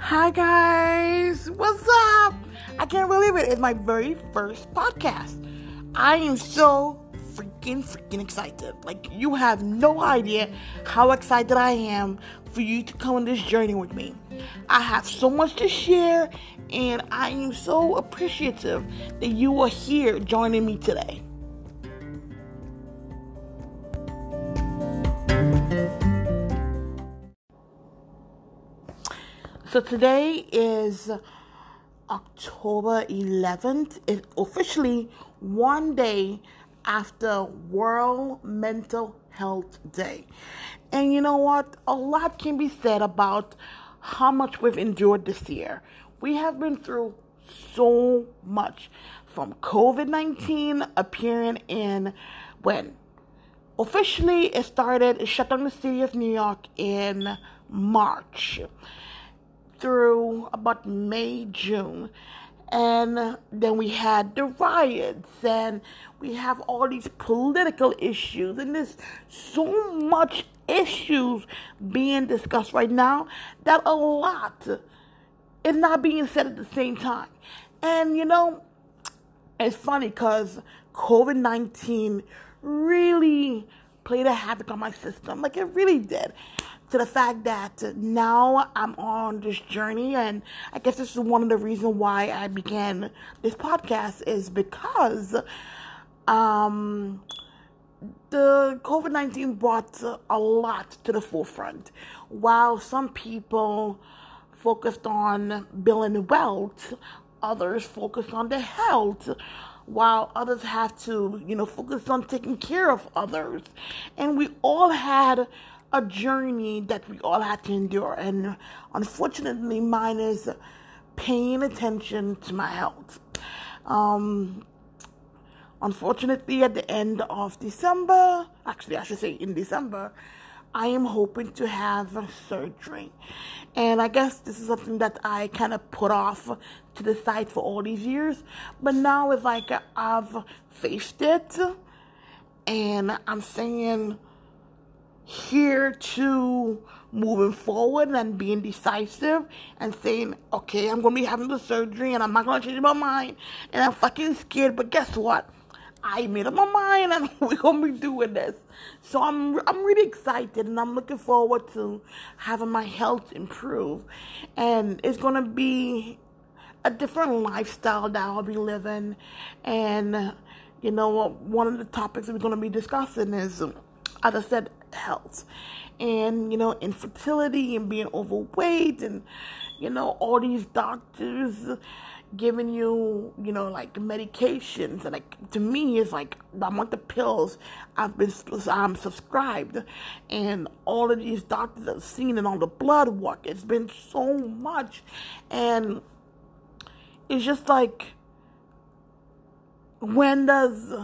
Hi, guys. What's up? I can't believe it. It's my very first podcast. I am so freaking, freaking excited. Like, you have no idea how excited I am for you to come on this journey with me. I have so much to share, and I am so appreciative that you are here joining me today. So today is October 11th. It's officially one day after World Mental Health Day. And you know what? A lot can be said about how much we've endured this year. We have been through so much from COVID 19 appearing in when officially it started, it shut down the city of New York in March through about May, June. And then we had the riots, and we have all these political issues, and there's so much issues being discussed right now that a lot is not being said at the same time. And you know, it's funny because COVID 19 really played a havoc on my system. Like it really did to the fact that now I'm on this journey, and I guess this is one of the reasons why I began this podcast is because um, the COVID 19 brought a lot to the forefront. While some people focused on building wealth, others focused on their health while others have to, you know, focus on taking care of others. And we all had a journey that we all had to endure. And unfortunately, mine is paying attention to my health. Um, unfortunately, at the end of December, actually, I should say in December, I am hoping to have a surgery. And I guess this is something that I kind of put off to the side for all these years. But now it's like I've faced it. And I'm saying, here to moving forward and being decisive and saying, okay, I'm gonna be having the surgery and I'm not gonna change my mind and I'm fucking scared, but guess what? I made up my mind and we're gonna be doing this. So I'm I'm really excited and I'm looking forward to having my health improve. And it's gonna be a different lifestyle that I'll be living. And you know, one of the topics we're gonna be discussing is as I said, health and you know infertility and being overweight and you know all these doctors giving you you know like medications. And like to me it's like I want the pills. I've been I'm subscribed. And all of these doctors I've seen and all the blood work. It's been so much. And it's just like when does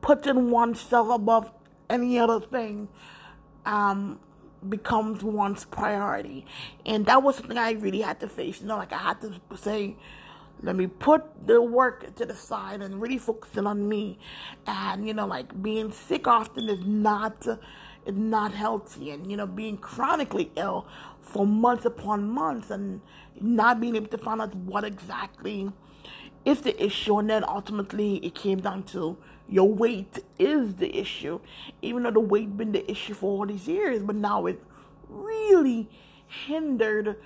putting oneself above any other thing um, becomes one's priority. And that was something I really had to face. You know, like I had to say, let me put the work to the side and really focusing on me. And, you know, like being sick often is not is not healthy and you know being chronically ill for months upon months and not being able to find out what exactly is the issue and then ultimately it came down to your weight is the issue, even though the weight been the issue for all these years, but now it really hindered,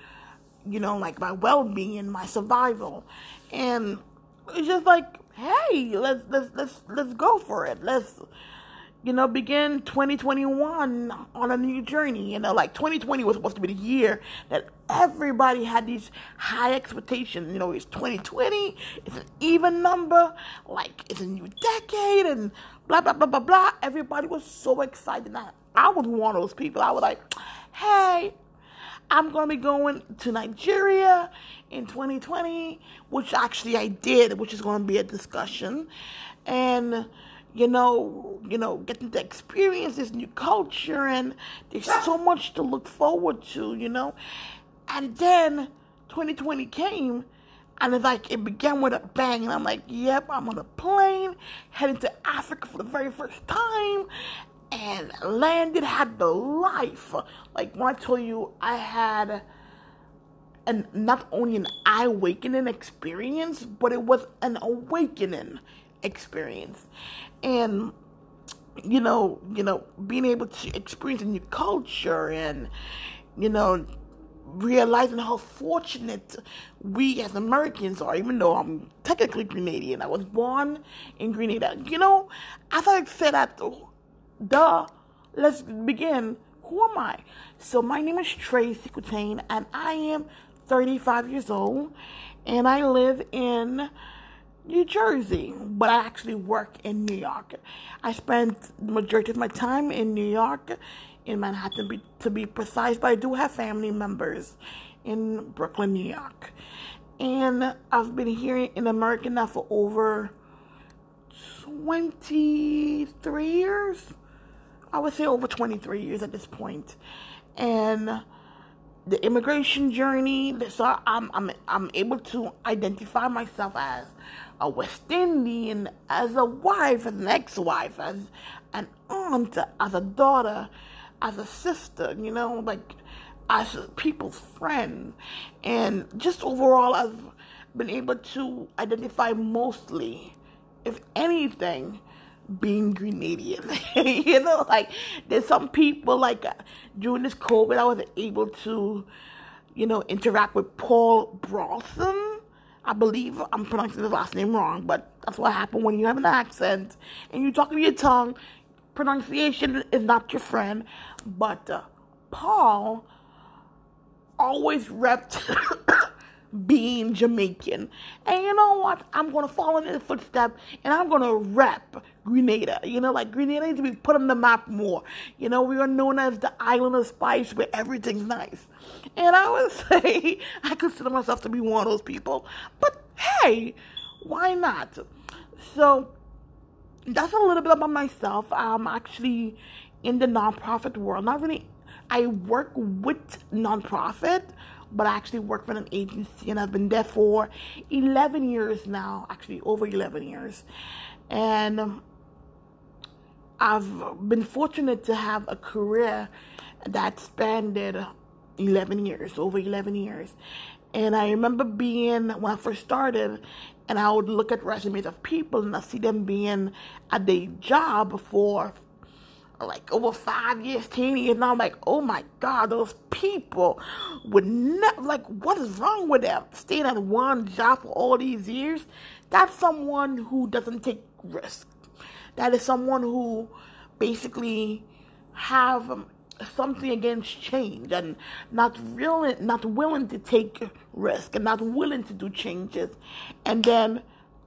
you know, like my well-being, my survival, and it's just like, hey, let's let's let's let's go for it. Let's you know, begin 2021 on a new journey. You know, like 2020 was supposed to be the year that everybody had these high expectations. You know, it's 2020, it's an even number, like it's a new decade, and blah, blah, blah, blah, blah. Everybody was so excited. I, I was one of those people. I was like, hey, I'm going to be going to Nigeria in 2020, which actually I did, which is going to be a discussion. And you know, you know, getting to experience this new culture and there's so much to look forward to, you know. And then 2020 came and it's like it began with a bang and I'm like, yep, I'm on a plane heading to Africa for the very first time and landed had the life. Like when I told you I had an not only an eye awakening experience, but it was an awakening experience. And you know, you know, being able to experience a new culture and you know, realizing how fortunate we as Americans are, even though I'm technically Grenadian. I was born in Grenada. You know, as I said that, duh, let's begin. Who am I? So my name is Tracy Coutain, and I am 35 years old, and I live in New Jersey, but I actually work in New York. I spend the majority of my time in New York, in Manhattan to be precise, but I do have family members in Brooklyn, New York. And I've been here in America now for over 23 years. I would say over 23 years at this point. And the immigration journey, so I'm, I'm, I'm able to identify myself as a West Indian, as a wife, as an ex-wife, as an aunt, as a daughter, as a sister, you know, like as people's friend. And just overall, I've been able to identify mostly, if anything, being Grenadian. you know, like there's some people like during this COVID, I was able to, you know, interact with Paul Brosson I believe I'm pronouncing his last name wrong, but that's what happened when you have an accent and you talk with your tongue. Pronunciation is not your friend, but uh, Paul always repped being Jamaican. And you know what? I'm gonna follow in his footsteps and I'm gonna rep Grenada. You know, like Grenada needs to be put on the map more. You know, we are known as the island of spice where everything's nice. And I would say I consider myself to be one of those people. But hey, why not? So that's a little bit about myself. I'm actually in the nonprofit world. Not really I work with nonprofit, but I actually work for an agency and I've been there for 11 years now, actually over 11 years. And I've been fortunate to have a career that spanned 11 years, over 11 years. And I remember being, when I first started, and I would look at resumes of people and I see them being at their job for like over five years, ten years. And I'm like, oh my God, those people would not like, what is wrong with them? Staying at one job for all these years? That's someone who doesn't take risk. That is someone who basically have um, something against change and not really, not willing to take risk and not willing to do changes. And then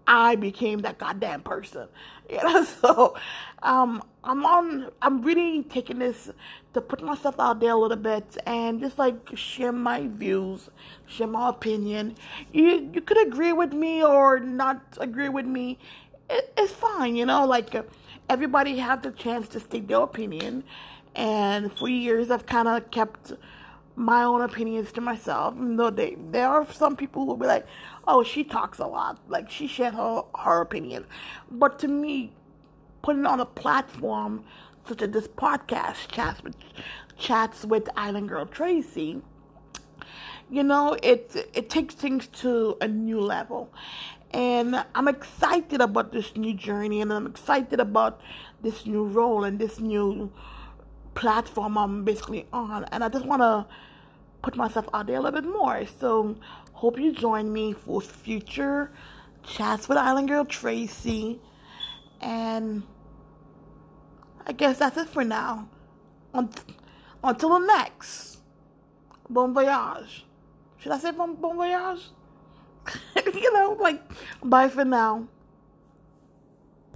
I became that goddamn person. You know, so um, I'm on. I'm really taking this to put myself out there a little bit and just like share my views, share my opinion. You you could agree with me or not agree with me. It, it's fine, you know. Like everybody have the chance to state their opinion, and for years I've kind of kept my own opinions to myself. No, they there are some people who will be like, "Oh, she talks a lot. Like she shared her her opinion." But to me, putting on a platform such as this podcast chats with chats with Island Girl Tracy, you know, it it takes things to a new level. And I'm excited about this new journey and I'm excited about this new role and this new platform I'm basically on. And I just want to put myself out there a little bit more. So, hope you join me for future chats with Island Girl Tracy. And I guess that's it for now. Until the next. Bon voyage. Should I say bon, bon voyage? you know, like, bye for now.